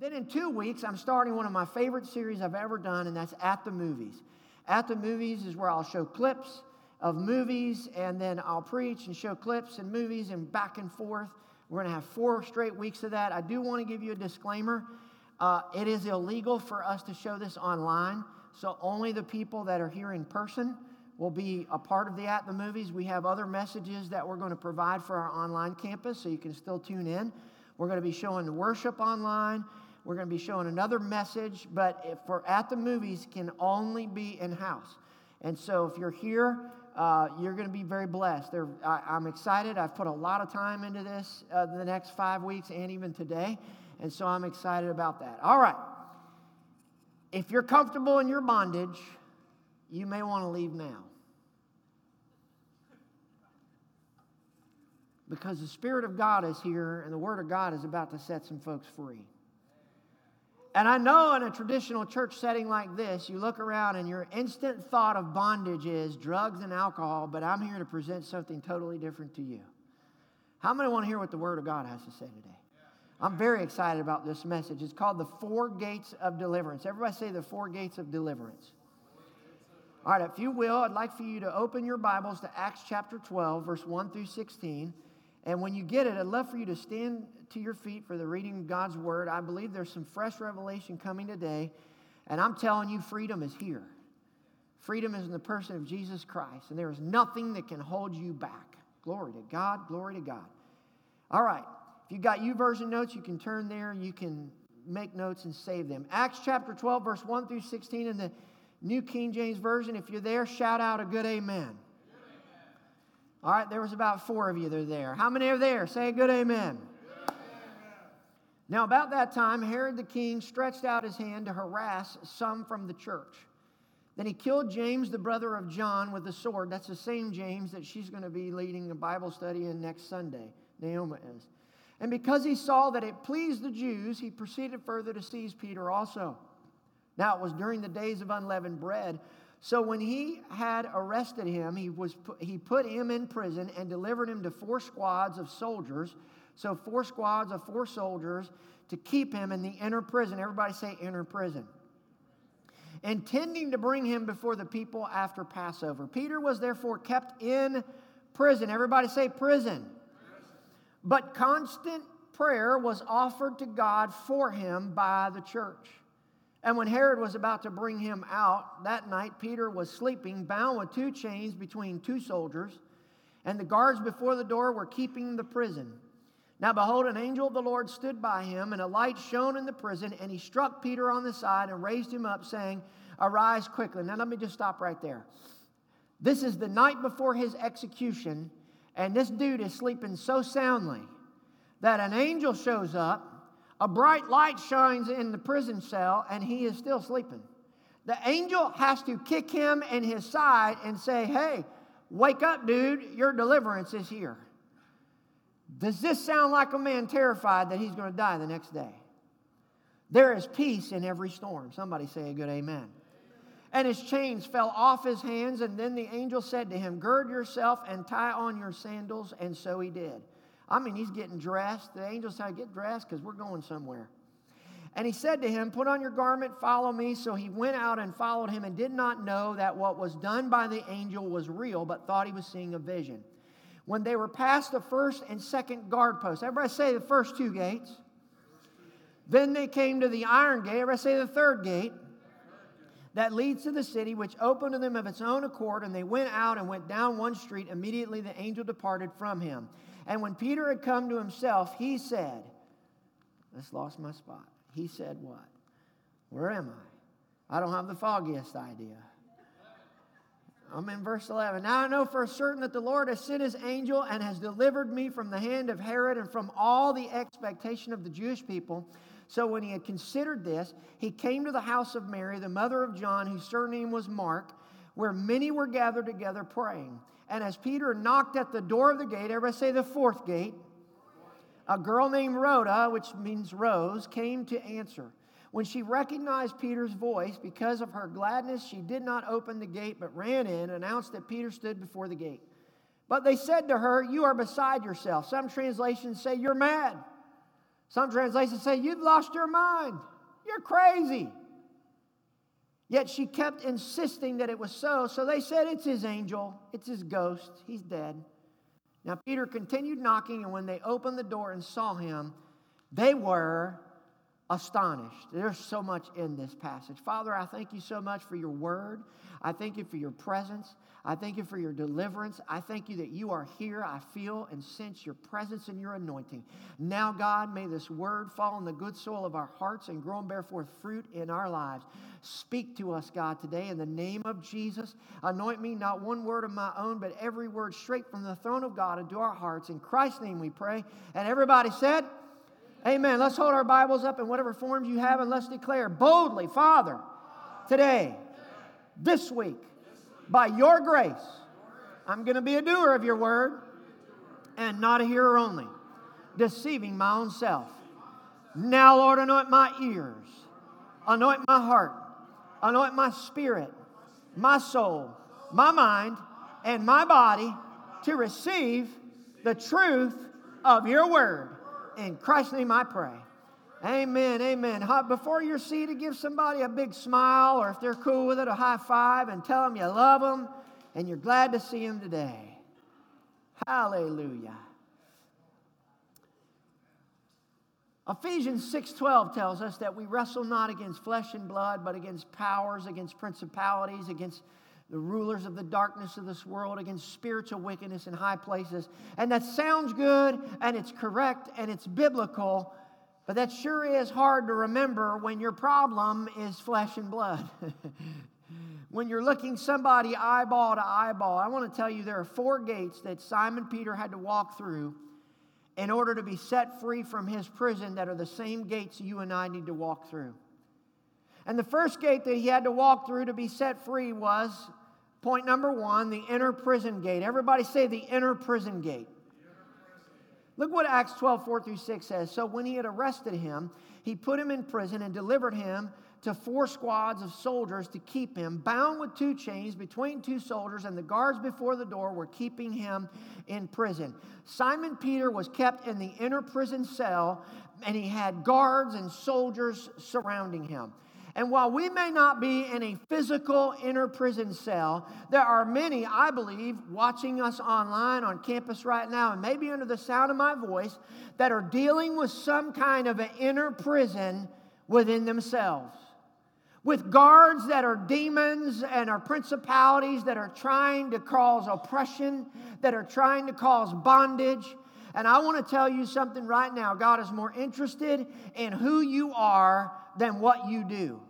then in two weeks, I'm starting one of my favorite series I've ever done, and that's At the Movies. At the Movies is where I'll show clips of movies, and then I'll preach and show clips and movies and back and forth. We're going to have four straight weeks of that. I do want to give you a disclaimer. Uh, it is illegal for us to show this online, so only the people that are here in person will be a part of the At the Movies. We have other messages that we're going to provide for our online campus, so you can still tune in. We're going to be showing worship online. We're going to be showing another message, but if for At the Movies can only be in house. And so if you're here, uh, you're going to be very blessed. I, am excited. I've put a lot of time into this uh, the next five weeks and even today. And so I'm excited about that. All right. If you're comfortable in your bondage, you may want to leave now. Because the Spirit of God is here and the Word of God is about to set some folks free. And I know in a traditional church setting like this, you look around and your instant thought of bondage is drugs and alcohol, but I'm here to present something totally different to you. How many want to hear what the Word of God has to say today? I'm very excited about this message. It's called the Four Gates of Deliverance. Everybody say the Four Gates of Deliverance. All right, if you will, I'd like for you to open your Bibles to Acts chapter 12, verse 1 through 16. And when you get it, I'd love for you to stand to your feet for the reading of God's word. I believe there's some fresh revelation coming today. And I'm telling you, freedom is here. Freedom is in the person of Jesus Christ. And there is nothing that can hold you back. Glory to God. Glory to God. All right. If you've got YouVersion notes, you can turn there. You can make notes and save them. Acts chapter 12, verse 1 through 16 in the New King James Version. If you're there, shout out a good amen. All right, there was about four of you that are there. How many are there? Say a good amen. Now, about that time, Herod the king stretched out his hand to harass some from the church. Then he killed James, the brother of John, with a sword. That's the same James that she's going to be leading a Bible study in next Sunday. Naomi is. And because he saw that it pleased the Jews, he proceeded further to seize Peter also. Now, it was during the days of unleavened bread. So when he had arrested him, he, was put, he put him in prison and delivered him to four squads of soldiers. So four squads of four soldiers to keep him in the inner prison. Everybody say inner prison. Intending to bring him before the people after Passover. Peter was therefore kept in prison. Everybody say prison. But constant prayer was offered to God for him by the church. And when Herod was about to bring him out that night, Peter was sleeping, bound with two chains between two soldiers, and the guards before the door were keeping the prison. Now, behold, an angel of the Lord stood by him, and a light shone in the prison, and he struck Peter on the side and raised him up, saying, Arise quickly. Now, let me just stop right there. This is the night before his execution, and this dude is sleeping so soundly that an angel shows up a bright light shines in the prison cell, and he is still sleeping. The angel has to kick him in his side and say, Hey, wake up, dude, your deliverance is here. Does this sound like a man terrified that he's going to die the next day? There is peace in every storm. Somebody say a good amen. And his chains fell off his hands, and then the angel said to him, Gird yourself and tie on your sandals. And so he did. I mean, he's getting dressed. The angel said, Get dressed because we're going somewhere. And he said to him, Put on your garment, follow me. So he went out and followed him and did not know that what was done by the angel was real, but thought he was seeing a vision. When they were past the first and second guard posts, everybody say the first two gates. Then they came to the iron gate, everybody say the third gate that leads to the city, which opened to them of its own accord, and they went out and went down one street. Immediately the angel departed from him. And when Peter had come to himself, he said, Just lost my spot. He said, What? Where am I? I don't have the foggiest idea. I'm in verse 11. Now I know for certain that the Lord has sent his angel and has delivered me from the hand of Herod and from all the expectation of the Jewish people. So when he had considered this, he came to the house of Mary, the mother of John, whose surname was Mark, where many were gathered together praying. And as Peter knocked at the door of the gate, everybody say the fourth gate, a girl named Rhoda, which means rose, came to answer. When she recognized Peter's voice, because of her gladness, she did not open the gate, but ran in and announced that Peter stood before the gate. But they said to her, You are beside yourself. Some translations say, You're mad. Some translations say, You've lost your mind. You're crazy. Yet she kept insisting that it was so. So they said, It's his angel, it's his ghost, he's dead. Now Peter continued knocking, and when they opened the door and saw him, they were astonished. There's so much in this passage. Father, I thank you so much for your word. I thank you for your presence. I thank you for your deliverance. I thank you that you are here. I feel and sense your presence and your anointing. Now, God, may this word fall in the good soil of our hearts and grow and bear forth fruit in our lives. Speak to us, God, today in the name of Jesus. Anoint me, not one word of my own, but every word straight from the throne of God into our hearts. In Christ's name we pray. And everybody said, Amen. Let's hold our Bibles up in whatever forms you have and let's declare boldly, Father, today, this week, by your grace, I'm going to be a doer of your word and not a hearer only, deceiving my own self. Now, Lord, anoint my ears, anoint my heart, anoint my spirit, my soul, my mind, and my body to receive the truth of your word. In Christ's name I pray. Amen, amen. Before you're seated, give somebody a big smile, or if they're cool with it, a high five, and tell them you love them and you're glad to see them today. Hallelujah. Ephesians 6:12 tells us that we wrestle not against flesh and blood, but against powers, against principalities, against the rulers of the darkness of this world, against spiritual wickedness in high places. And that sounds good and it's correct and it's biblical, but that sure is hard to remember when your problem is flesh and blood. when you're looking somebody eyeball to eyeball, I want to tell you there are four gates that Simon Peter had to walk through in order to be set free from his prison that are the same gates you and I need to walk through. And the first gate that he had to walk through to be set free was Point number one the inner prison gate. Everybody say the inner prison gate. Look what Acts 12, 4 through 6 says. So when he had arrested him, he put him in prison and delivered him to four squads of soldiers to keep him, bound with two chains between two soldiers, and the guards before the door were keeping him in prison. Simon Peter was kept in the inner prison cell, and he had guards and soldiers surrounding him. And while we may not be in a physical inner prison cell, there are many, I believe, watching us online on campus right now, and maybe under the sound of my voice, that are dealing with some kind of an inner prison within themselves. With guards that are demons and are principalities that are trying to cause oppression, that are trying to cause bondage. And I want to tell you something right now God is more interested in who you are than what you do.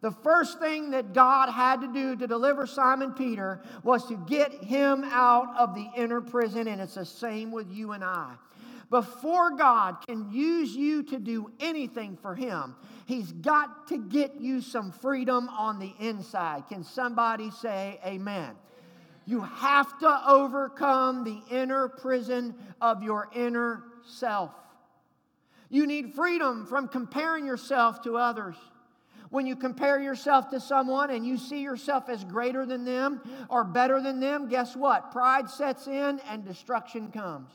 The first thing that God had to do to deliver Simon Peter was to get him out of the inner prison, and it's the same with you and I. Before God can use you to do anything for Him, He's got to get you some freedom on the inside. Can somebody say amen? You have to overcome the inner prison of your inner self. You need freedom from comparing yourself to others. When you compare yourself to someone and you see yourself as greater than them or better than them, guess what? Pride sets in and destruction comes.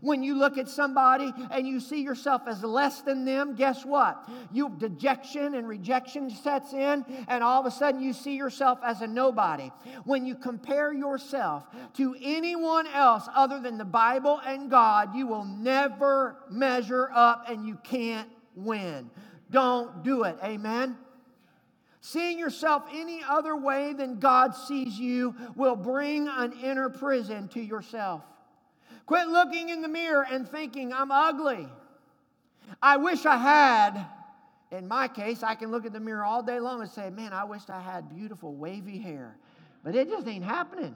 When you look at somebody and you see yourself as less than them, guess what? You dejection and rejection sets in, and all of a sudden you see yourself as a nobody. When you compare yourself to anyone else other than the Bible and God, you will never measure up and you can't win. Don't do it. Amen. Seeing yourself any other way than God sees you will bring an inner prison to yourself. Quit looking in the mirror and thinking, I'm ugly. I wish I had. In my case, I can look at the mirror all day long and say, Man, I wish I had beautiful wavy hair. But it just ain't happening.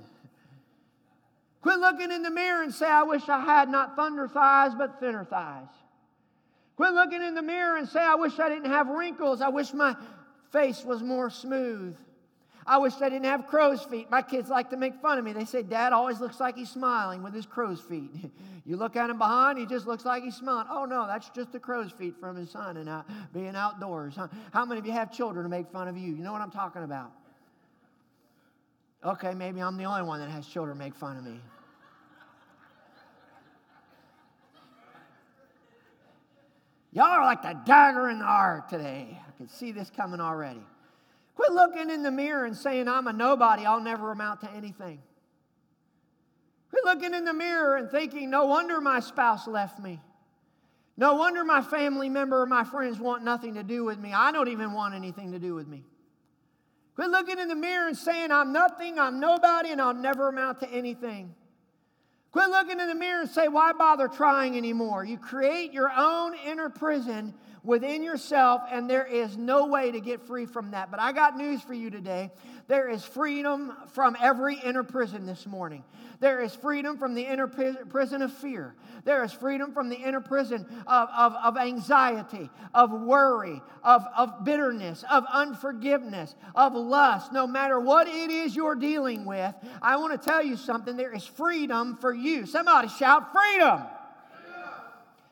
Quit looking in the mirror and say, I wish I had not thunder thighs, but thinner thighs. Quit looking in the mirror and say, I wish I didn't have wrinkles. I wish my face was more smooth. I wish I didn't have crow's feet. My kids like to make fun of me. They say, Dad always looks like he's smiling with his crow's feet. you look at him behind, he just looks like he's smiling. Oh, no, that's just the crow's feet from his sun and uh, being outdoors. How many of you have children to make fun of you? You know what I'm talking about? Okay, maybe I'm the only one that has children make fun of me. Y'all are like the dagger in the heart today. I can see this coming already. Quit looking in the mirror and saying, I'm a nobody, I'll never amount to anything. Quit looking in the mirror and thinking, no wonder my spouse left me. No wonder my family member or my friends want nothing to do with me. I don't even want anything to do with me. Quit looking in the mirror and saying, I'm nothing, I'm nobody, and I'll never amount to anything. Quit looking in the mirror and say, Why bother trying anymore? You create your own inner prison within yourself, and there is no way to get free from that. But I got news for you today. There is freedom from every inner prison this morning. There is freedom from the inner prison of fear. There is freedom from the inner prison of, of, of anxiety, of worry, of, of bitterness, of unforgiveness, of lust. No matter what it is you're dealing with, I want to tell you something. There is freedom for you. Somebody shout, freedom.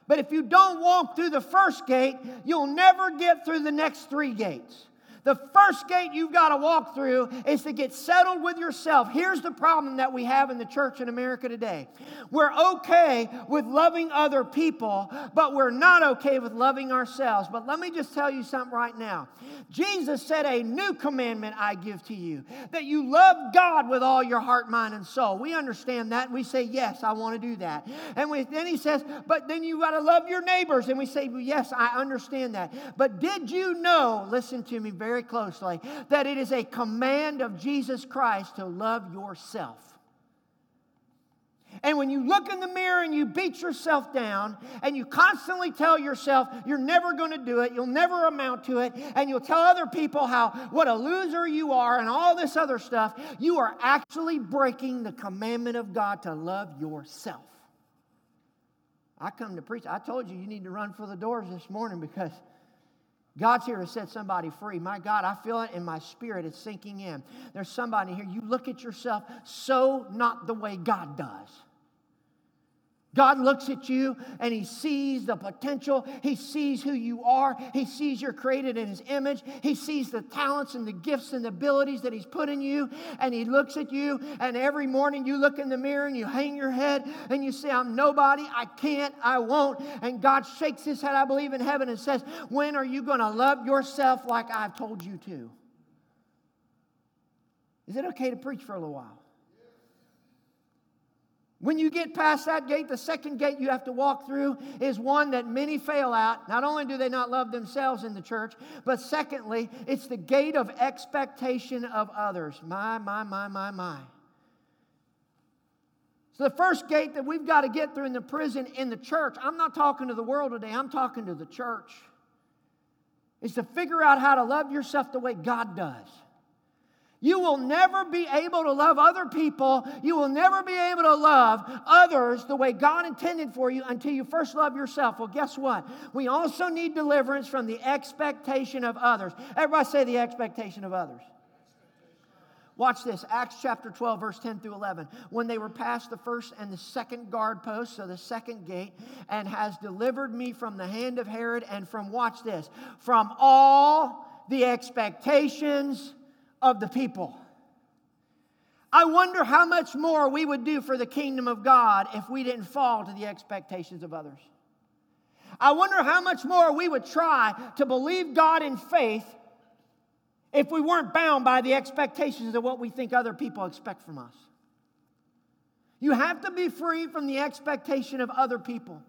But if you don't walk through the first gate, you'll never get through the next three gates. The first gate you've got to walk through is to get settled with yourself. Here's the problem that we have in the church in America today we're okay with loving other people, but we're not okay with loving ourselves. But let me just tell you something right now. Jesus said, A new commandment I give to you that you love God with all your heart, mind, and soul. We understand that. We say, Yes, I want to do that. And we, then he says, But then you've got to love your neighbors. And we say, well, Yes, I understand that. But did you know, listen to me very very closely that it is a command of Jesus Christ to love yourself. And when you look in the mirror and you beat yourself down and you constantly tell yourself you're never going to do it, you'll never amount to it, and you'll tell other people how what a loser you are and all this other stuff, you are actually breaking the commandment of God to love yourself. I come to preach. I told you you need to run for the doors this morning because God's here to set somebody free. My God, I feel it in my spirit. It's sinking in. There's somebody here. You look at yourself so not the way God does. God looks at you and He sees the potential. He sees who you are. He sees you're created in His image. He sees the talents and the gifts and the abilities that He's put in you. And He looks at you. And every morning you look in the mirror and you hang your head and you say, I'm nobody. I can't. I won't. And God shakes His head, I believe, in heaven and says, When are you going to love yourself like I've told you to? Is it okay to preach for a little while? When you get past that gate, the second gate you have to walk through is one that many fail at. Not only do they not love themselves in the church, but secondly, it's the gate of expectation of others. My, my, my, my, my. So, the first gate that we've got to get through in the prison in the church, I'm not talking to the world today, I'm talking to the church, is to figure out how to love yourself the way God does. You will never be able to love other people. You will never be able to love others the way God intended for you until you first love yourself. Well, guess what? We also need deliverance from the expectation of others. Everybody say the expectation of others. Watch this Acts chapter 12, verse 10 through 11. When they were past the first and the second guard post, so the second gate, and has delivered me from the hand of Herod and from, watch this, from all the expectations of the people. I wonder how much more we would do for the kingdom of God if we didn't fall to the expectations of others. I wonder how much more we would try to believe God in faith if we weren't bound by the expectations of what we think other people expect from us. You have to be free from the expectation of other people.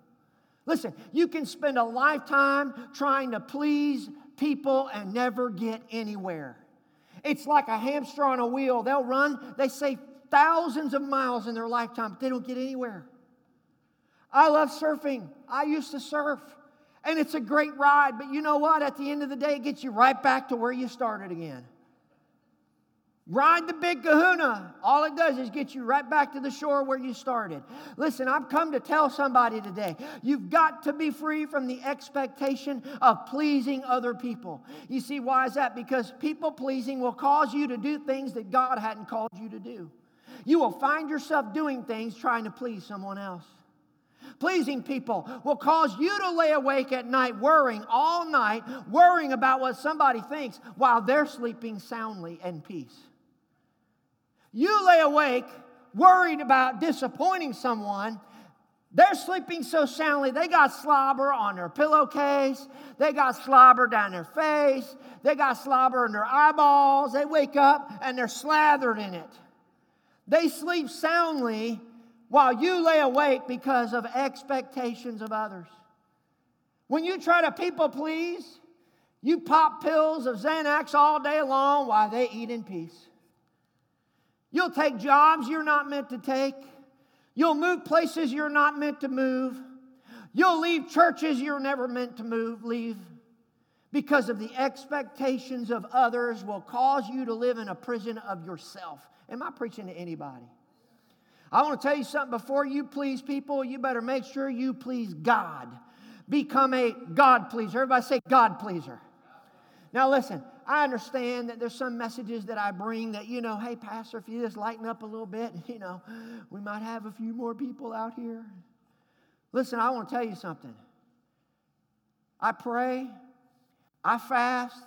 Listen, you can spend a lifetime trying to please people and never get anywhere. It's like a hamster on a wheel. They'll run, they say thousands of miles in their lifetime, but they don't get anywhere. I love surfing. I used to surf, and it's a great ride, but you know what? At the end of the day, it gets you right back to where you started again. Ride the big kahuna. All it does is get you right back to the shore where you started. Listen, I've come to tell somebody today you've got to be free from the expectation of pleasing other people. You see, why is that? Because people pleasing will cause you to do things that God hadn't called you to do. You will find yourself doing things trying to please someone else. Pleasing people will cause you to lay awake at night worrying all night, worrying about what somebody thinks while they're sleeping soundly in peace. You lay awake worried about disappointing someone, They're sleeping so soundly, they got slobber on their pillowcase. They got slobber down their face. They got slobber in their eyeballs. They wake up and they're slathered in it. They sleep soundly while you lay awake because of expectations of others. When you try to people please, you pop pills of Xanax all day long while they eat in peace. You'll take jobs you're not meant to take. You'll move places you're not meant to move. You'll leave churches you're never meant to move, leave. Because of the expectations of others will cause you to live in a prison of yourself. Am I preaching to anybody? I want to tell you something before you please people, you better make sure you please God. Become a God pleaser. Everybody say God pleaser. Now, listen, I understand that there's some messages that I bring that, you know, hey, Pastor, if you just lighten up a little bit, you know, we might have a few more people out here. Listen, I want to tell you something. I pray, I fast,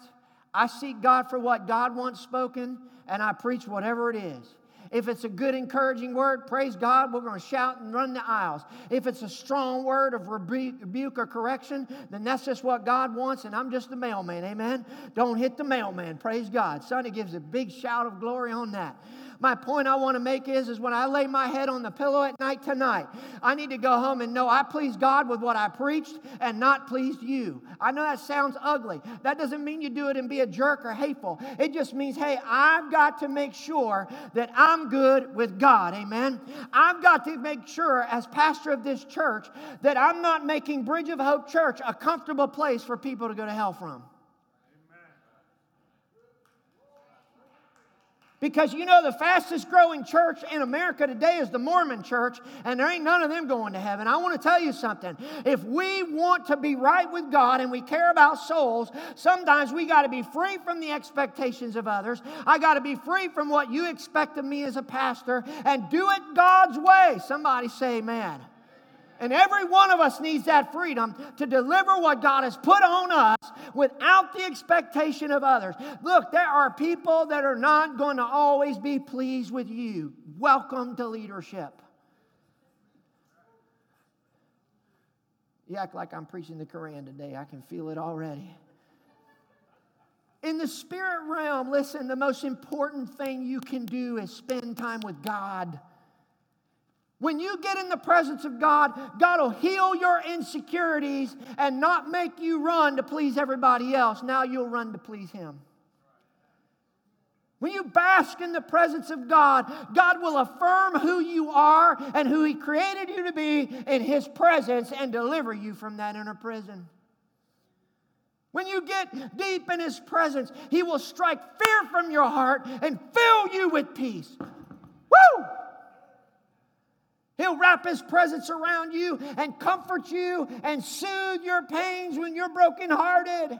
I seek God for what God wants spoken, and I preach whatever it is. If it's a good, encouraging word, praise God, we're going to shout and run the aisles. If it's a strong word of rebuke or correction, then that's just what God wants, and I'm just the mailman. Amen. Don't hit the mailman. Praise God. Sonny gives a big shout of glory on that. My point I want to make is, is when I lay my head on the pillow at night tonight, I need to go home and know I pleased God with what I preached and not pleased you. I know that sounds ugly. That doesn't mean you do it and be a jerk or hateful. It just means, hey, I've got to make sure that I'm good with God. Amen. I've got to make sure, as pastor of this church, that I'm not making Bridge of Hope Church a comfortable place for people to go to hell from. Because you know, the fastest growing church in America today is the Mormon church, and there ain't none of them going to heaven. I want to tell you something. If we want to be right with God and we care about souls, sometimes we got to be free from the expectations of others. I got to be free from what you expect of me as a pastor and do it God's way. Somebody say, Amen. And every one of us needs that freedom to deliver what God has put on us without the expectation of others. Look, there are people that are not going to always be pleased with you. Welcome to leadership. You act like I'm preaching the Koran today. I can feel it already. In the spirit realm, listen, the most important thing you can do is spend time with God. When you get in the presence of God, God will heal your insecurities and not make you run to please everybody else. Now you'll run to please Him. When you bask in the presence of God, God will affirm who you are and who He created you to be in His presence and deliver you from that inner prison. When you get deep in His presence, He will strike fear from your heart and fill you with peace. Woo! He'll wrap his presence around you and comfort you and soothe your pains when you're brokenhearted.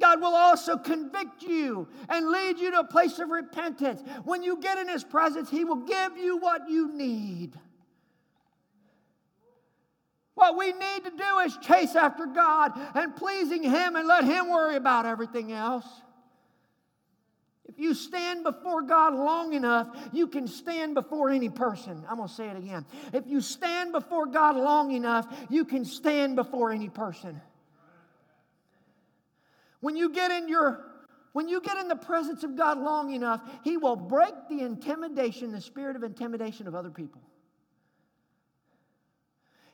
God will also convict you and lead you to a place of repentance. When you get in His presence, He will give you what you need. What we need to do is chase after God and pleasing Him and let Him worry about everything else. If you stand before God long enough, you can stand before any person. I'm going to say it again. If you stand before God long enough, you can stand before any person. When you get in your when you get in the presence of God long enough, he will break the intimidation, the spirit of intimidation of other people.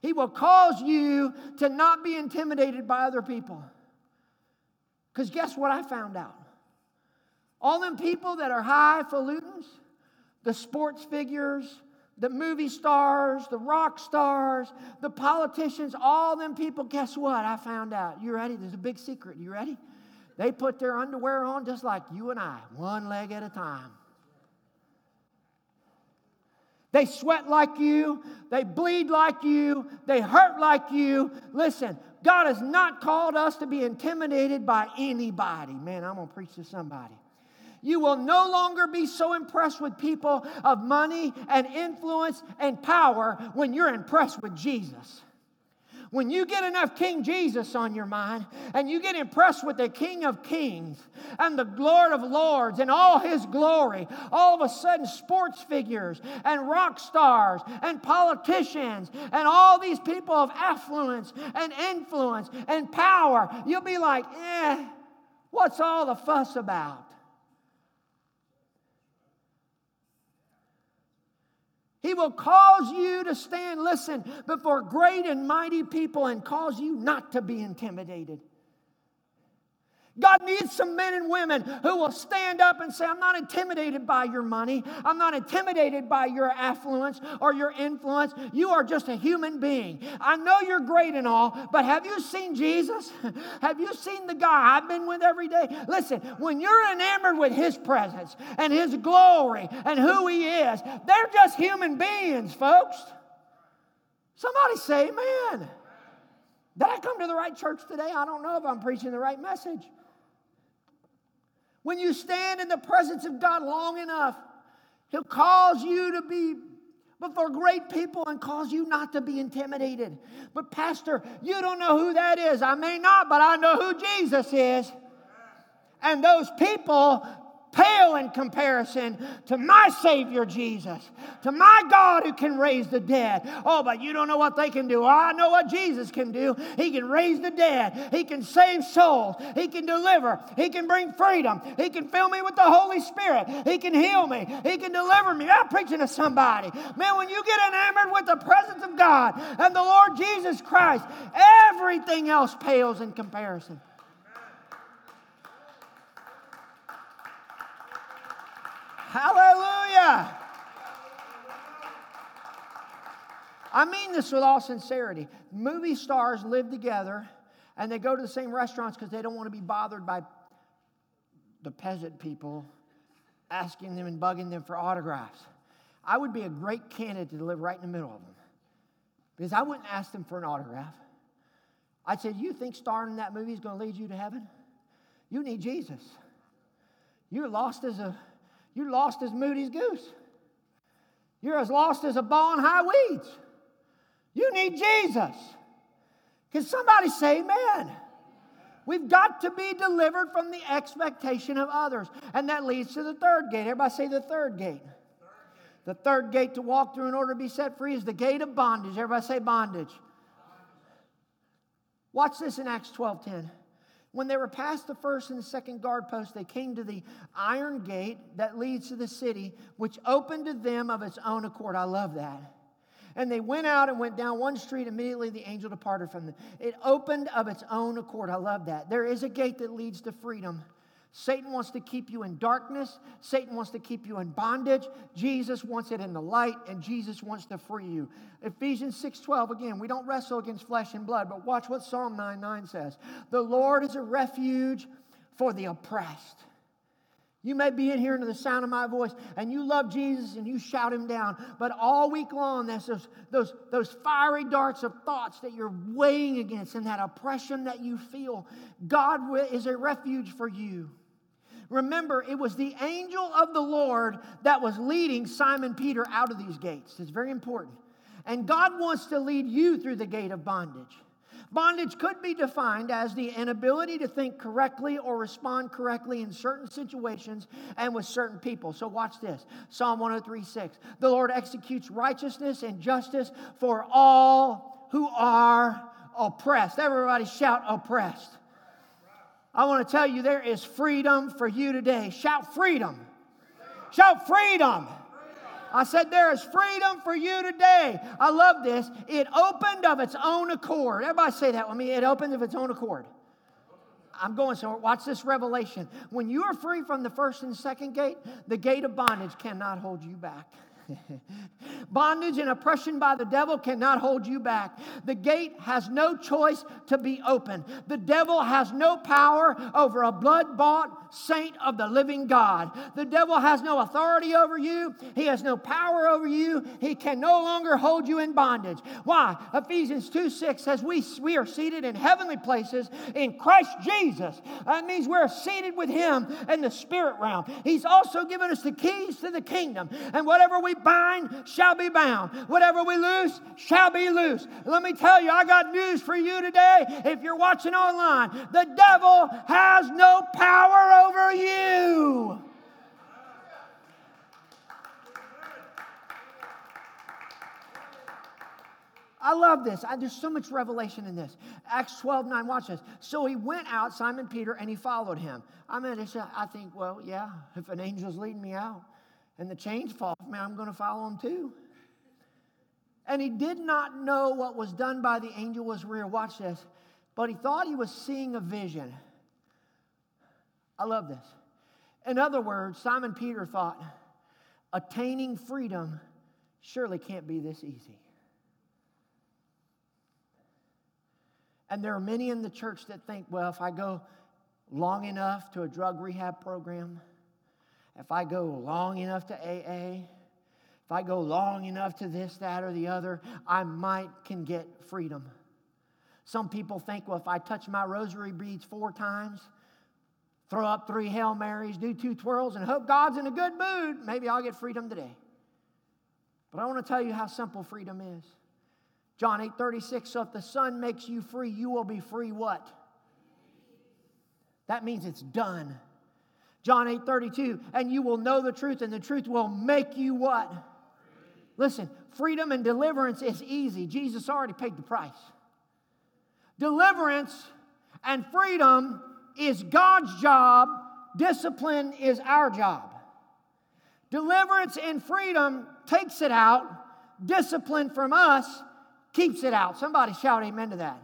He will cause you to not be intimidated by other people. Because guess what I found out? All them people that are highfalutins, the sports figures, the movie stars, the rock stars, the politicians, all them people, guess what? I found out. You ready? There's a big secret. You ready? They put their underwear on just like you and I, one leg at a time. They sweat like you, they bleed like you, they hurt like you. Listen, God has not called us to be intimidated by anybody. Man, I'm going to preach to somebody. You will no longer be so impressed with people of money and influence and power when you're impressed with Jesus. When you get enough King Jesus on your mind and you get impressed with the King of Kings and the Lord of Lords and all his glory, all of a sudden sports figures and rock stars and politicians and all these people of affluence and influence and power, you'll be like, eh, what's all the fuss about? He will cause you to stand, listen, before great and mighty people and cause you not to be intimidated. God needs some men and women who will stand up and say, I'm not intimidated by your money. I'm not intimidated by your affluence or your influence. You are just a human being. I know you're great and all, but have you seen Jesus? have you seen the guy I've been with every day? Listen, when you're enamored with his presence and his glory and who he is, they're just human beings, folks. Somebody say, Amen. Did I come to the right church today? I don't know if I'm preaching the right message. When you stand in the presence of God long enough, He'll cause you to be before great people and cause you not to be intimidated. But, Pastor, you don't know who that is. I may not, but I know who Jesus is. And those people pale in comparison to my Savior Jesus, to my God who can raise the dead. Oh, but you don't know what they can do. Oh, I know what Jesus can do. He can raise the dead, He can save souls, He can deliver, He can bring freedom, He can fill me with the Holy Spirit, He can heal me, He can deliver me. I'm preaching to somebody. Man, when you get enamored with the presence of God and the Lord Jesus Christ, everything else pales in comparison. Hallelujah. I mean this with all sincerity. Movie stars live together and they go to the same restaurants because they don't want to be bothered by the peasant people asking them and bugging them for autographs. I would be a great candidate to live right in the middle of them because I wouldn't ask them for an autograph. I'd say, You think starring in that movie is going to lead you to heaven? You need Jesus. You're lost as a you're lost as Moody's goose. You're as lost as a ball in high weeds. You need Jesus. Can somebody say amen? We've got to be delivered from the expectation of others. And that leads to the third gate. Everybody say the third gate. The third gate to walk through in order to be set free is the gate of bondage. Everybody say bondage. Watch this in Acts 12 10. When they were past the first and the second guard post, they came to the iron gate that leads to the city, which opened to them of its own accord. I love that. And they went out and went down one street. Immediately the angel departed from them. It opened of its own accord. I love that. There is a gate that leads to freedom. Satan wants to keep you in darkness. Satan wants to keep you in bondage. Jesus wants it in the light, and Jesus wants to free you. Ephesians 6:12, again, we don't wrestle against flesh and blood, but watch what Psalm 9 9 says. The Lord is a refuge for the oppressed. You may be in here under the sound of my voice and you love Jesus and you shout him down, but all week long, there's those, those, those fiery darts of thoughts that you're weighing against and that oppression that you feel. God is a refuge for you. Remember, it was the angel of the Lord that was leading Simon Peter out of these gates. It's very important. And God wants to lead you through the gate of bondage. Bondage could be defined as the inability to think correctly or respond correctly in certain situations and with certain people. So, watch this Psalm 103 6. The Lord executes righteousness and justice for all who are oppressed. Everybody shout, oppressed. I want to tell you there is freedom for you today. Shout freedom. Shout freedom. I said, There is freedom for you today. I love this. It opened of its own accord. Everybody say that with me. It opened of its own accord. I'm going somewhere. Watch this revelation. When you are free from the first and second gate, the gate of bondage cannot hold you back. Bondage and oppression by the devil cannot hold you back. The gate has no choice to be open. The devil has no power over a blood bought saint of the living God. The devil has no authority over you, he has no power over you. He can no longer hold you in bondage. Why? Ephesians 2 6 says, We, we are seated in heavenly places in Christ Jesus. That means we're seated with him in the spirit realm. He's also given us the keys to the kingdom. And whatever we bind shall be bound. Whatever we loose shall be loose. Let me tell you, I got news for you today. If you're watching online, the devil has no power over you. I love this. I, there's so much revelation in this. Acts 12, 9, watch this. So he went out, Simon Peter, and he followed him. I mean, I think, well, yeah, if an angel's leading me out and the chains fall off me, I'm going to follow him too. And he did not know what was done by the angel was real. Watch this. But he thought he was seeing a vision. I love this. In other words, Simon Peter thought, attaining freedom surely can't be this easy. And there are many in the church that think, well, if I go long enough to a drug rehab program, if I go long enough to AA, if I go long enough to this, that, or the other, I might can get freedom. Some people think, well, if I touch my rosary beads four times, throw up three Hail Marys, do two twirls, and hope God's in a good mood, maybe I'll get freedom today. But I want to tell you how simple freedom is. John 8 36, so if the Son makes you free, you will be free what? That means it's done. John 8 32, and you will know the truth, and the truth will make you what? Listen, freedom and deliverance is easy. Jesus already paid the price. Deliverance and freedom is God's job, discipline is our job. Deliverance and freedom takes it out, discipline from us keeps it out. Somebody shout amen to that.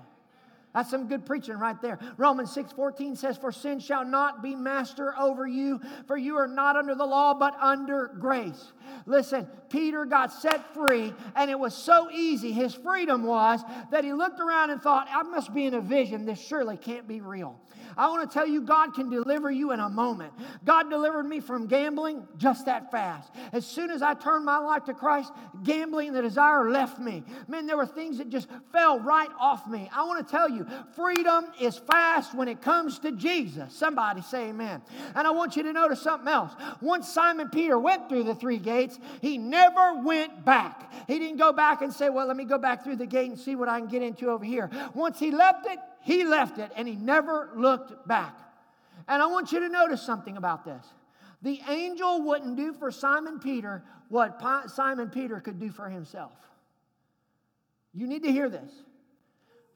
That's some good preaching right there. Romans 6 14 says, For sin shall not be master over you, for you are not under the law, but under grace. Listen, Peter got set free, and it was so easy, his freedom was, that he looked around and thought, I must be in a vision. This surely can't be real. I want to tell you, God can deliver you in a moment. God delivered me from gambling just that fast. As soon as I turned my life to Christ, gambling, the desire left me. Man, there were things that just fell right off me. I want to tell you, freedom is fast when it comes to Jesus. Somebody say amen. And I want you to notice something else. Once Simon Peter went through the three gates, he never went back. He didn't go back and say, Well, let me go back through the gate and see what I can get into over here. Once he left it, he left it and he never looked back. And I want you to notice something about this. The angel wouldn't do for Simon Peter what Simon Peter could do for himself. You need to hear this.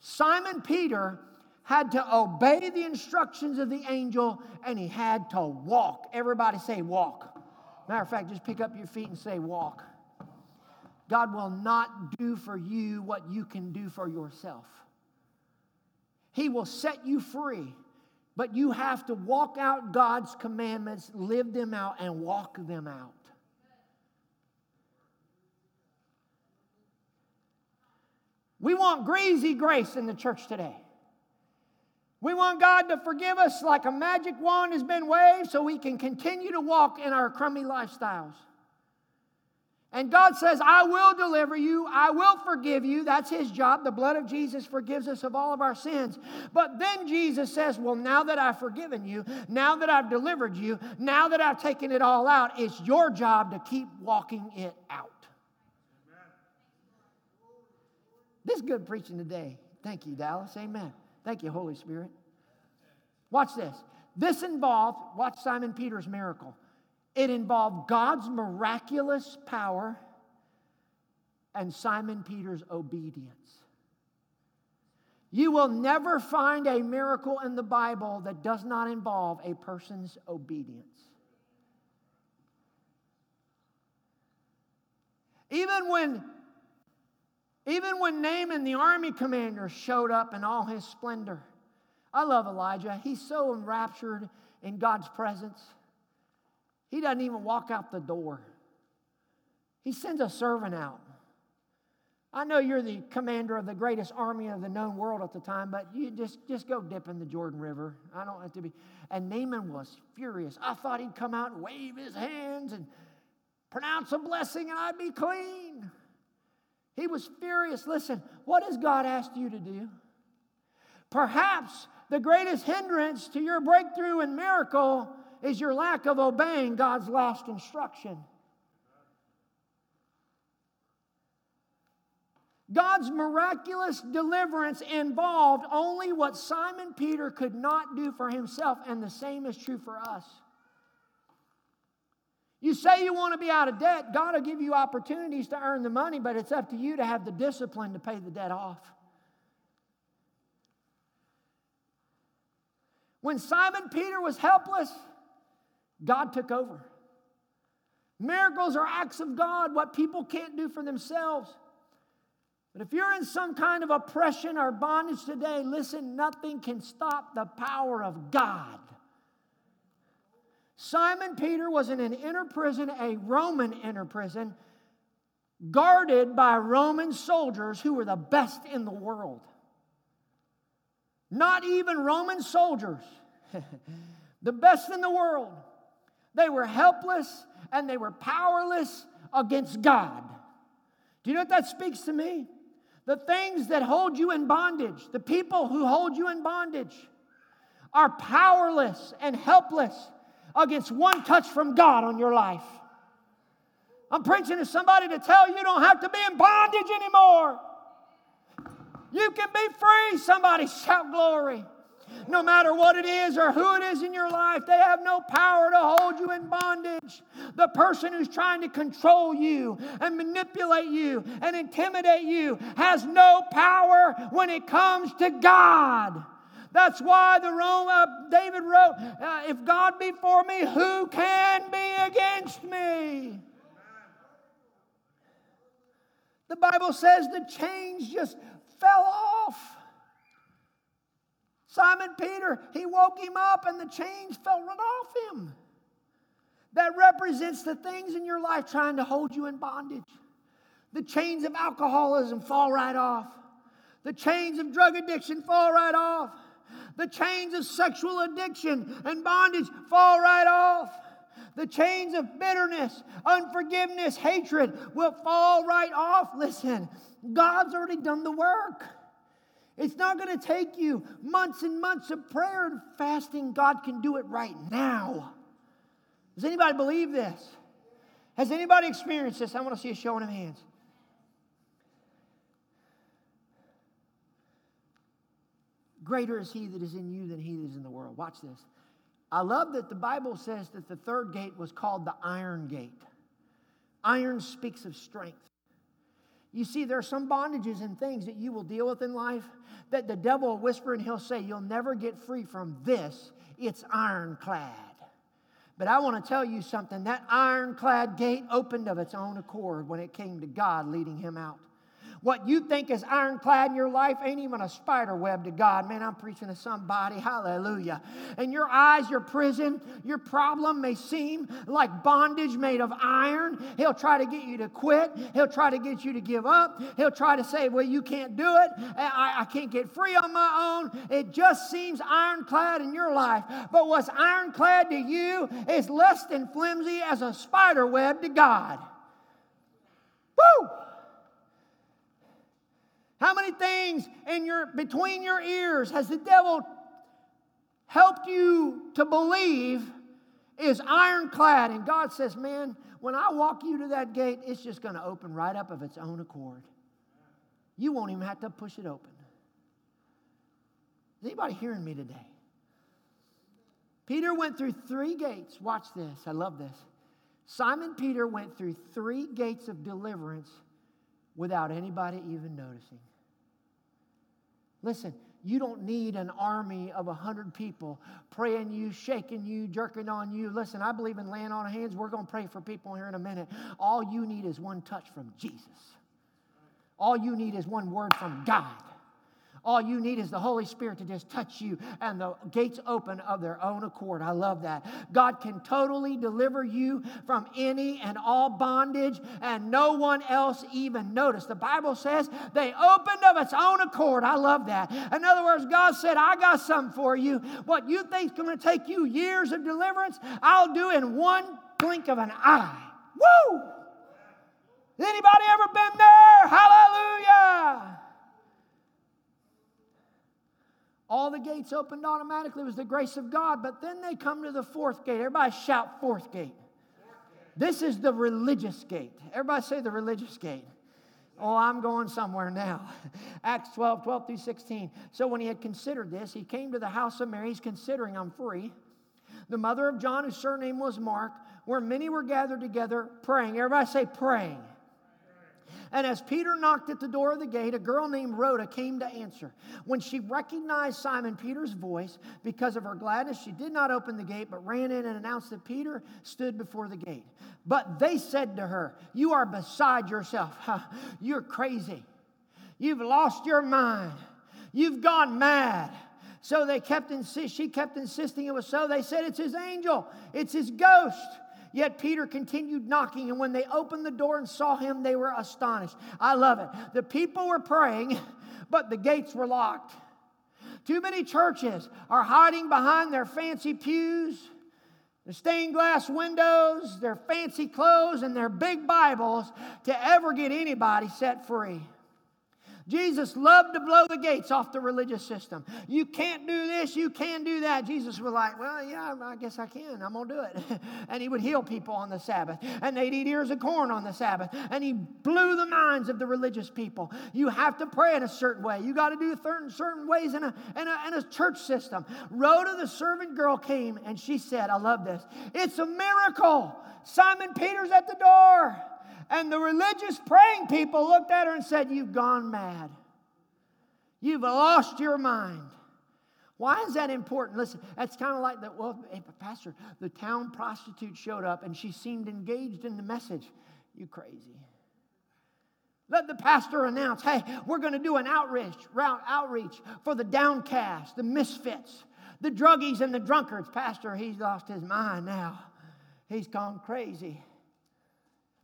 Simon Peter had to obey the instructions of the angel and he had to walk. Everybody say, walk. Matter of fact, just pick up your feet and say, walk. God will not do for you what you can do for yourself. He will set you free. But you have to walk out God's commandments, live them out, and walk them out. We want greasy grace in the church today. We want God to forgive us like a magic wand has been waved so we can continue to walk in our crummy lifestyles. And God says, I will deliver you. I will forgive you. That's His job. The blood of Jesus forgives us of all of our sins. But then Jesus says, Well, now that I've forgiven you, now that I've delivered you, now that I've taken it all out, it's your job to keep walking it out. This is good preaching today. Thank you, Dallas. Amen. Thank you, Holy Spirit. Watch this. This involved, watch Simon Peter's miracle. It involved God's miraculous power and Simon Peter's obedience. You will never find a miracle in the Bible that does not involve a person's obedience. Even when even when Naaman, the army commander, showed up in all his splendor. I love Elijah. He's so enraptured in God's presence. He doesn't even walk out the door. He sends a servant out. I know you're the commander of the greatest army of the known world at the time, but you just, just go dip in the Jordan River. I don't have to be. And Naaman was furious. I thought he'd come out and wave his hands and pronounce a blessing and I'd be clean. He was furious. Listen, what has God asked you to do? Perhaps the greatest hindrance to your breakthrough and miracle is your lack of obeying God's last instruction. God's miraculous deliverance involved only what Simon Peter could not do for himself, and the same is true for us. You say you want to be out of debt, God will give you opportunities to earn the money, but it's up to you to have the discipline to pay the debt off. When Simon Peter was helpless, God took over. Miracles are acts of God, what people can't do for themselves. But if you're in some kind of oppression or bondage today, listen, nothing can stop the power of God. Simon Peter was in an inner prison, a Roman inner prison, guarded by Roman soldiers who were the best in the world. Not even Roman soldiers, the best in the world. They were helpless and they were powerless against God. Do you know what that speaks to me? The things that hold you in bondage, the people who hold you in bondage, are powerless and helpless against one touch from God on your life. I'm preaching to somebody to tell you you don't have to be in bondage anymore. You can be free. Somebody shout glory. No matter what it is or who it is in your life, they have no power to hold you in bondage. The person who's trying to control you and manipulate you and intimidate you has no power when it comes to God. That's why the Rome, uh, David wrote, uh, If God be for me, who can be against me? The Bible says the chains just fell off. Simon Peter, he woke him up and the chains fell right off him. That represents the things in your life trying to hold you in bondage. The chains of alcoholism fall right off. The chains of drug addiction fall right off. The chains of sexual addiction and bondage fall right off. The chains of bitterness, unforgiveness, hatred will fall right off. Listen, God's already done the work. It's not going to take you months and months of prayer and fasting. God can do it right now. Does anybody believe this? Has anybody experienced this? I want to see a showing of hands. Greater is he that is in you than he that is in the world. Watch this. I love that the Bible says that the third gate was called the iron gate. Iron speaks of strength. You see, there are some bondages and things that you will deal with in life that the devil will whisper and he'll say, You'll never get free from this. It's ironclad. But I want to tell you something that ironclad gate opened of its own accord when it came to God leading him out. What you think is ironclad in your life ain't even a spider web to God. Man, I'm preaching to somebody. Hallelujah. And your eyes, your prison, your problem may seem like bondage made of iron. He'll try to get you to quit. He'll try to get you to give up. He'll try to say, well, you can't do it. I, I can't get free on my own. It just seems ironclad in your life. But what's ironclad to you is less than flimsy as a spider web to God. Woo! How many things in your between your ears has the devil helped you to believe is ironclad? And God says, Man, when I walk you to that gate, it's just going to open right up of its own accord. You won't even have to push it open. Is anybody hearing me today? Peter went through three gates. Watch this. I love this. Simon Peter went through three gates of deliverance without anybody even noticing. Listen, you don't need an army of a hundred people praying you, shaking you, jerking on you. Listen, I believe in laying on hands. We're going to pray for people here in a minute. All you need is one touch from Jesus. All you need is one word from God. All you need is the Holy Spirit to just touch you and the gates open of their own accord. I love that. God can totally deliver you from any and all bondage and no one else even noticed. The Bible says they opened of its own accord. I love that. In other words, God said, I got something for you. What you think is going to take you years of deliverance, I'll do in one blink of an eye. Woo! Anybody ever been there? Hallelujah! All the gates opened automatically. It was the grace of God. But then they come to the fourth gate. Everybody shout, fourth gate. This is the religious gate. Everybody say the religious gate. Oh, I'm going somewhere now. Acts 12, 12 through 16. So when he had considered this, he came to the house of Mary. He's considering, I'm free. The mother of John, whose surname was Mark, where many were gathered together praying. Everybody say, praying. And as Peter knocked at the door of the gate, a girl named Rhoda came to answer. When she recognized Simon Peter's voice, because of her gladness, she did not open the gate, but ran in and announced that Peter stood before the gate. But they said to her, You are beside yourself. You're crazy. You've lost your mind. You've gone mad. So they kept insist, she kept insisting it was so. They said, It's his angel, it's his ghost. Yet Peter continued knocking, and when they opened the door and saw him, they were astonished. I love it. The people were praying, but the gates were locked. Too many churches are hiding behind their fancy pews, their stained glass windows, their fancy clothes, and their big Bibles to ever get anybody set free. Jesus loved to blow the gates off the religious system. You can't do this, you can do that. Jesus was like, Well, yeah, I guess I can. I'm going to do it. and he would heal people on the Sabbath. And they'd eat ears of corn on the Sabbath. And he blew the minds of the religious people. You have to pray in a certain way. You got to do certain, certain ways in a, in, a, in a church system. Rhoda, the servant girl, came and she said, I love this. It's a miracle. Simon Peter's at the door. And the religious praying people looked at her and said, You've gone mad. You've lost your mind. Why is that important? Listen, that's kind of like that. Well, hey, Pastor, the town prostitute showed up and she seemed engaged in the message. You crazy. Let the pastor announce, hey, we're going to do an outreach, route outreach for the downcast, the misfits, the druggies and the drunkards. Pastor, he's lost his mind now. He's gone crazy.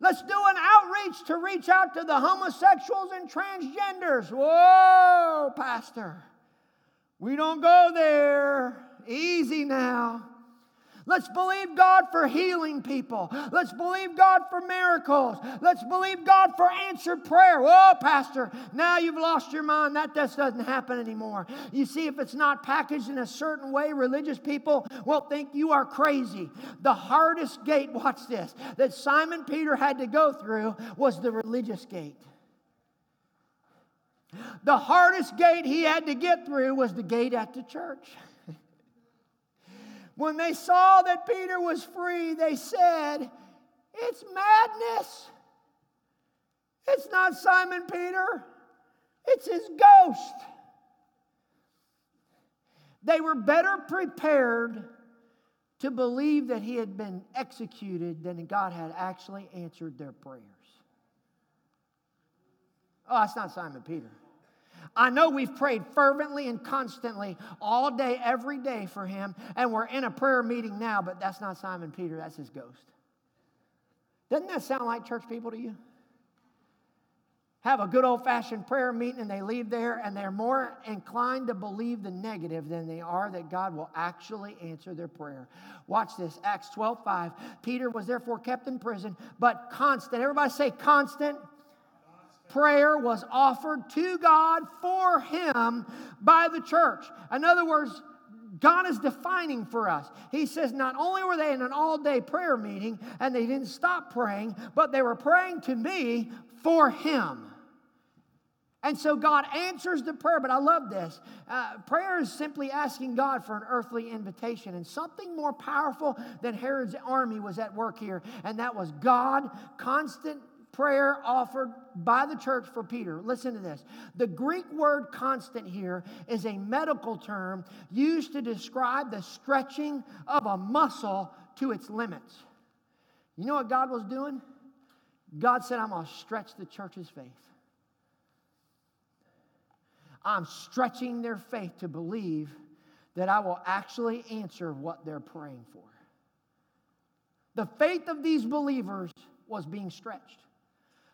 Let's do an outreach to reach out to the homosexuals and transgenders. Whoa, Pastor. We don't go there. Easy now. Let's believe God for healing people. Let's believe God for miracles. Let's believe God for answered prayer. Oh, Pastor, now you've lost your mind. That just doesn't happen anymore. You see, if it's not packaged in a certain way, religious people will think you are crazy. The hardest gate, watch this, that Simon Peter had to go through was the religious gate. The hardest gate he had to get through was the gate at the church. When they saw that Peter was free, they said, It's madness. It's not Simon Peter, it's his ghost. They were better prepared to believe that he had been executed than God had actually answered their prayers. Oh, it's not Simon Peter. I know we've prayed fervently and constantly all day, every day for him, and we're in a prayer meeting now, but that's not Simon Peter, that's his ghost. Doesn't that sound like church people to you? Have a good old fashioned prayer meeting and they leave there and they're more inclined to believe the negative than they are that God will actually answer their prayer. Watch this Acts 12 5. Peter was therefore kept in prison, but constant. Everybody say constant prayer was offered to God for him by the church. In other words, God is defining for us. He says not only were they in an all day prayer meeting and they didn't stop praying, but they were praying to me for Him. And so God answers the prayer, but I love this. Uh, prayer is simply asking God for an earthly invitation. And something more powerful than Herod's army was at work here, and that was God constant prayer offered by the church for Peter. Listen to this. The Greek word constant here is a medical term used to describe the stretching of a muscle to its limits. You know what God was doing? God said, I'm going to stretch the church's faith. I'm stretching their faith to believe that I will actually answer what they're praying for. The faith of these believers was being stretched.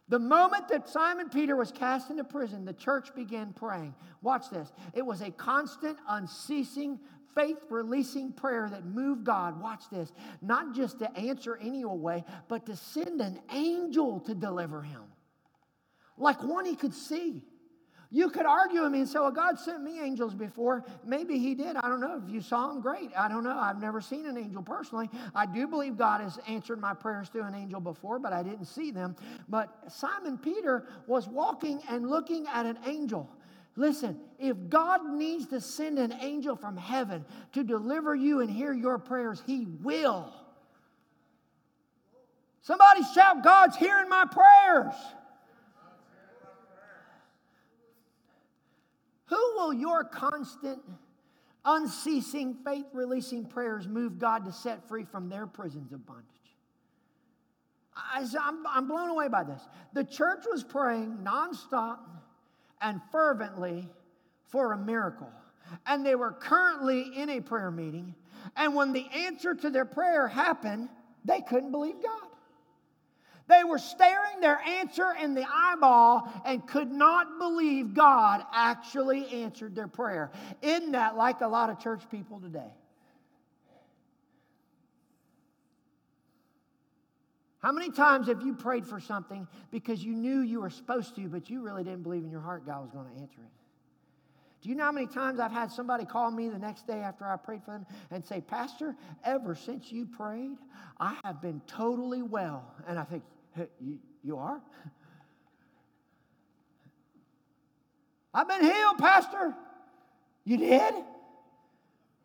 The moment that Simon Peter was cast into prison, the church began praying. Watch this. It was a constant, unceasing, faith releasing prayer that moved God. Watch this. Not just to answer any way, but to send an angel to deliver him. Like one he could see. You could argue with me and say, well, God sent me angels before. Maybe He did. I don't know. If you saw them, great. I don't know. I've never seen an angel personally. I do believe God has answered my prayers through an angel before, but I didn't see them. But Simon Peter was walking and looking at an angel. Listen, if God needs to send an angel from heaven to deliver you and hear your prayers, He will. Somebody shout, God's hearing my prayers. Who will your constant, unceasing, faith releasing prayers move God to set free from their prisons of bondage? I, am I'm blown away by this. The church was praying nonstop and fervently for a miracle. And they were currently in a prayer meeting. And when the answer to their prayer happened, they couldn't believe God. They were staring their answer in the eyeball and could not believe God actually answered their prayer. Isn't that like a lot of church people today? How many times have you prayed for something because you knew you were supposed to, but you really didn't believe in your heart God was going to answer it? Do you know how many times I've had somebody call me the next day after I prayed for them and say, Pastor, ever since you prayed, I have been totally well. And I think, you, are? I've been healed, Pastor. You did?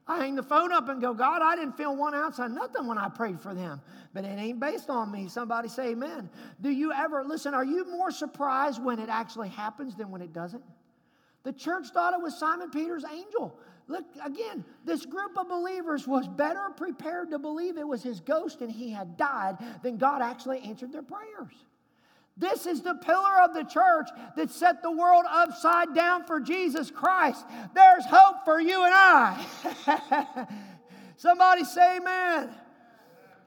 I hang the phone up and go, God, I didn't feel one ounce of nothing when I prayed for them. But it ain't based on me. Somebody say amen. Do you ever, listen, are you more surprised when it actually happens than when it doesn't? The church thought it was Simon Peter's angel. Look, again, this group of believers was better prepared to believe it was his ghost and he had died than God actually answered their prayers. This is the pillar of the church that set the world upside down for Jesus Christ. There's hope for you and I. Somebody say amen.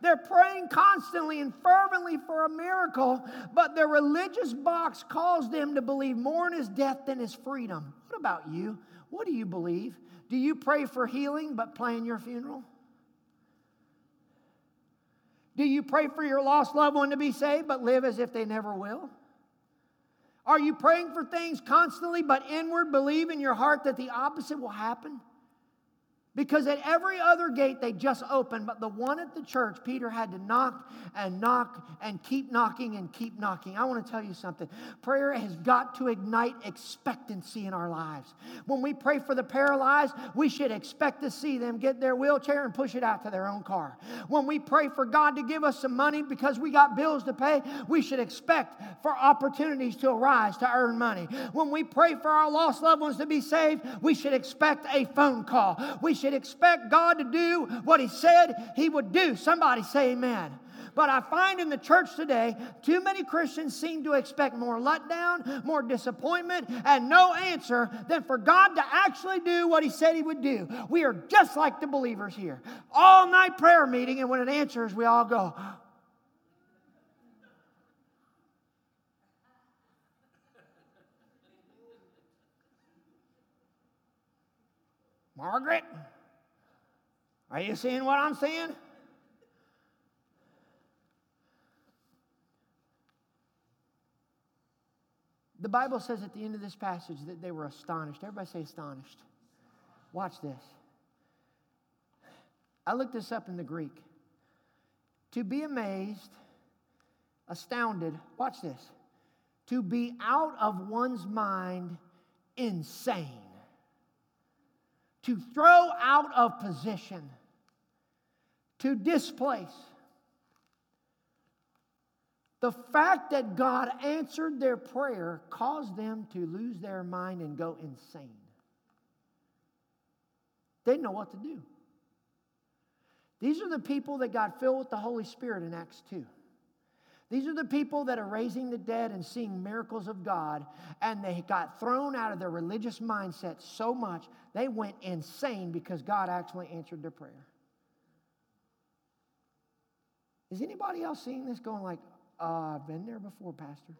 They're praying constantly and fervently for a miracle, but their religious box calls them to believe more in his death than his freedom. What about you? What do you believe? Do you pray for healing but plan your funeral? Do you pray for your lost loved one to be saved but live as if they never will? Are you praying for things constantly but inward believe in your heart that the opposite will happen? Because at every other gate they just opened, but the one at the church, Peter had to knock and knock and keep knocking and keep knocking. I want to tell you something. Prayer has got to ignite expectancy in our lives. When we pray for the paralyzed, we should expect to see them get their wheelchair and push it out to their own car. When we pray for God to give us some money because we got bills to pay, we should expect for opportunities to arise to earn money. When we pray for our lost loved ones to be saved, we should expect a phone call. We should should expect God to do what He said He would do. Somebody say amen. But I find in the church today, too many Christians seem to expect more letdown, more disappointment, and no answer than for God to actually do what He said He would do. We are just like the believers here. All night prayer meeting, and when it answers, we all go, Margaret? Are you seeing what I'm seeing? The Bible says at the end of this passage that they were astonished. Everybody say astonished. Watch this. I looked this up in the Greek. To be amazed, astounded, watch this. To be out of one's mind, insane to throw out of position, to displace. The fact that God answered their prayer caused them to lose their mind and go insane. They didn't know what to do. These are the people that got filled with the Holy Spirit in Acts 2. These are the people that are raising the dead and seeing miracles of God, and they got thrown out of their religious mindset so much they went insane because God actually answered their prayer. Is anybody else seeing this going like, uh, I've been there before, Pastor?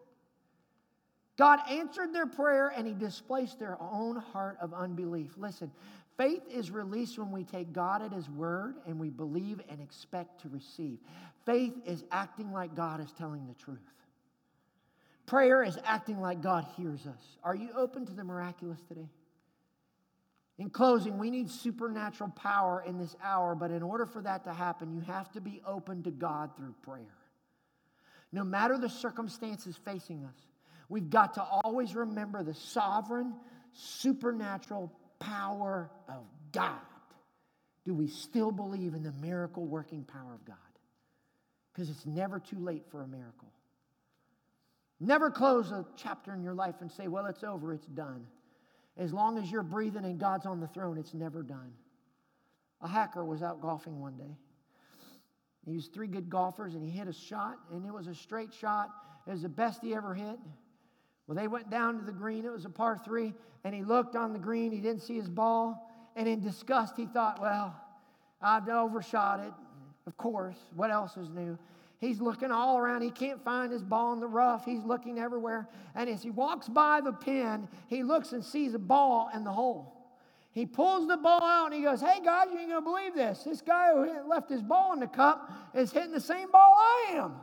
God answered their prayer and he displaced their own heart of unbelief. Listen, Faith is released when we take God at His word and we believe and expect to receive. Faith is acting like God is telling the truth. Prayer is acting like God hears us. Are you open to the miraculous today? In closing, we need supernatural power in this hour, but in order for that to happen, you have to be open to God through prayer. No matter the circumstances facing us, we've got to always remember the sovereign, supernatural power of God. Do we still believe in the miracle working power of God? Because it's never too late for a miracle. Never close a chapter in your life and say, well, it's over, it's done. As long as you're breathing and God's on the throne, it's never done. A hacker was out golfing one day. He was three good golfers and he hit a shot, and it was a straight shot. It was the best he ever hit. Well, they went down to the green. It was a par three, and he looked on the green. He didn't see his ball. And in disgust, he thought, well, I've overshot it. Of course, what else is new? He's looking all around. He can't find his ball in the rough. He's looking everywhere. And as he walks by the pin, he looks and sees a ball in the hole. He pulls the ball out and he goes, Hey guys, you ain't gonna believe this. This guy who left his ball in the cup is hitting the same ball I am.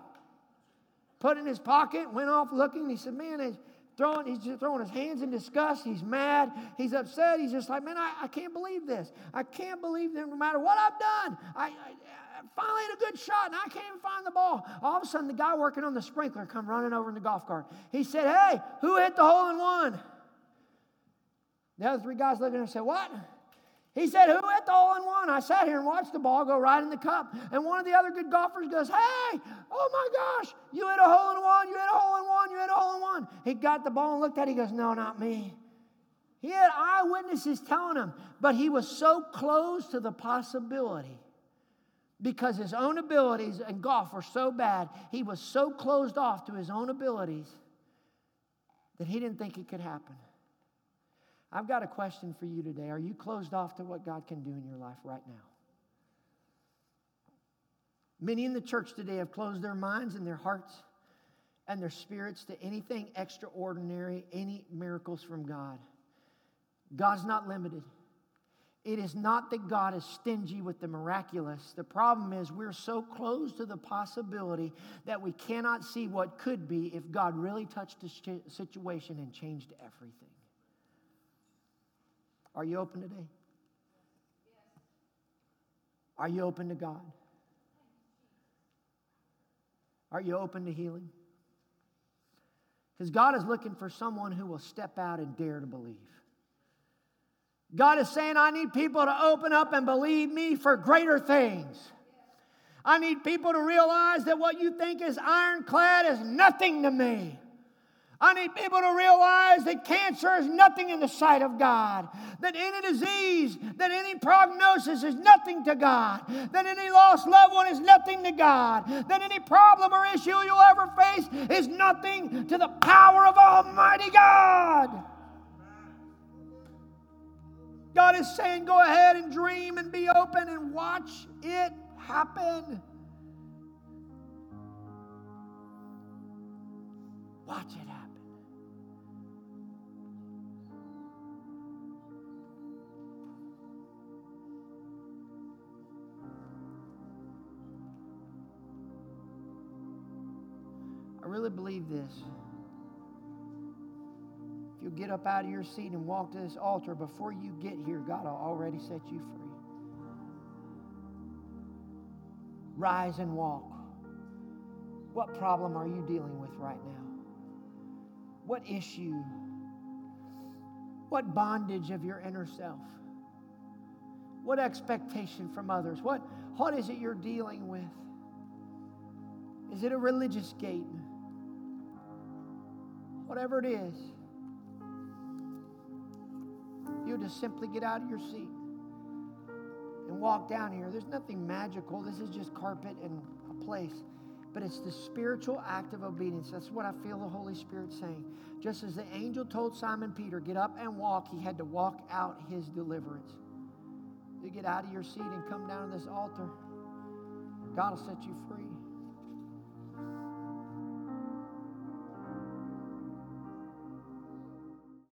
Put in his pocket, went off looking. He said, Man, throwing, he's just throwing his hands in disgust. He's mad. He's upset. He's just like, man, I, I can't believe this. I can't believe that no matter what I've done, I, I finally had a good shot and I can't even find the ball. All of a sudden, the guy working on the sprinkler come running over in the golf cart. He said, hey, who hit the hole in one? The other three guys looking at him said, what? He said, Who hit the hole in one? I sat here and watched the ball go right in the cup. And one of the other good golfers goes, Hey, oh my gosh, you hit a hole in one, you hit a hole in one, you hit a hole in one. He got the ball and looked at it. He goes, No, not me. He had eyewitnesses telling him, but he was so close to the possibility because his own abilities and golf were so bad. He was so closed off to his own abilities that he didn't think it could happen. I've got a question for you today. Are you closed off to what God can do in your life right now? Many in the church today have closed their minds and their hearts and their spirits to anything extraordinary, any miracles from God. God's not limited. It is not that God is stingy with the miraculous. The problem is we're so close to the possibility that we cannot see what could be if God really touched the situation and changed everything. Are you open today? Are you open to God? Are you open to healing? Because God is looking for someone who will step out and dare to believe. God is saying, I need people to open up and believe me for greater things. I need people to realize that what you think is ironclad is nothing to me. I need people to realize that cancer is nothing in the sight of God, that any disease, that any prognosis is nothing to God, that any lost loved one is nothing to God, that any problem or issue you'll ever face is nothing to the power of Almighty God is saying, go ahead and dream and be open and watch it happen. Watch it happen. I really believe this. You'll get up out of your seat and walk to this altar, before you get here, God will already set you free. Rise and walk. What problem are you dealing with right now? What issue? What bondage of your inner self? What expectation from others? What, what is it you're dealing with? Is it a religious gate? whatever it is, you just simply get out of your seat and walk down here. There's nothing magical. This is just carpet and a place. But it's the spiritual act of obedience. That's what I feel the Holy Spirit saying. Just as the angel told Simon Peter, get up and walk, he had to walk out his deliverance. You get out of your seat and come down to this altar. God will set you free.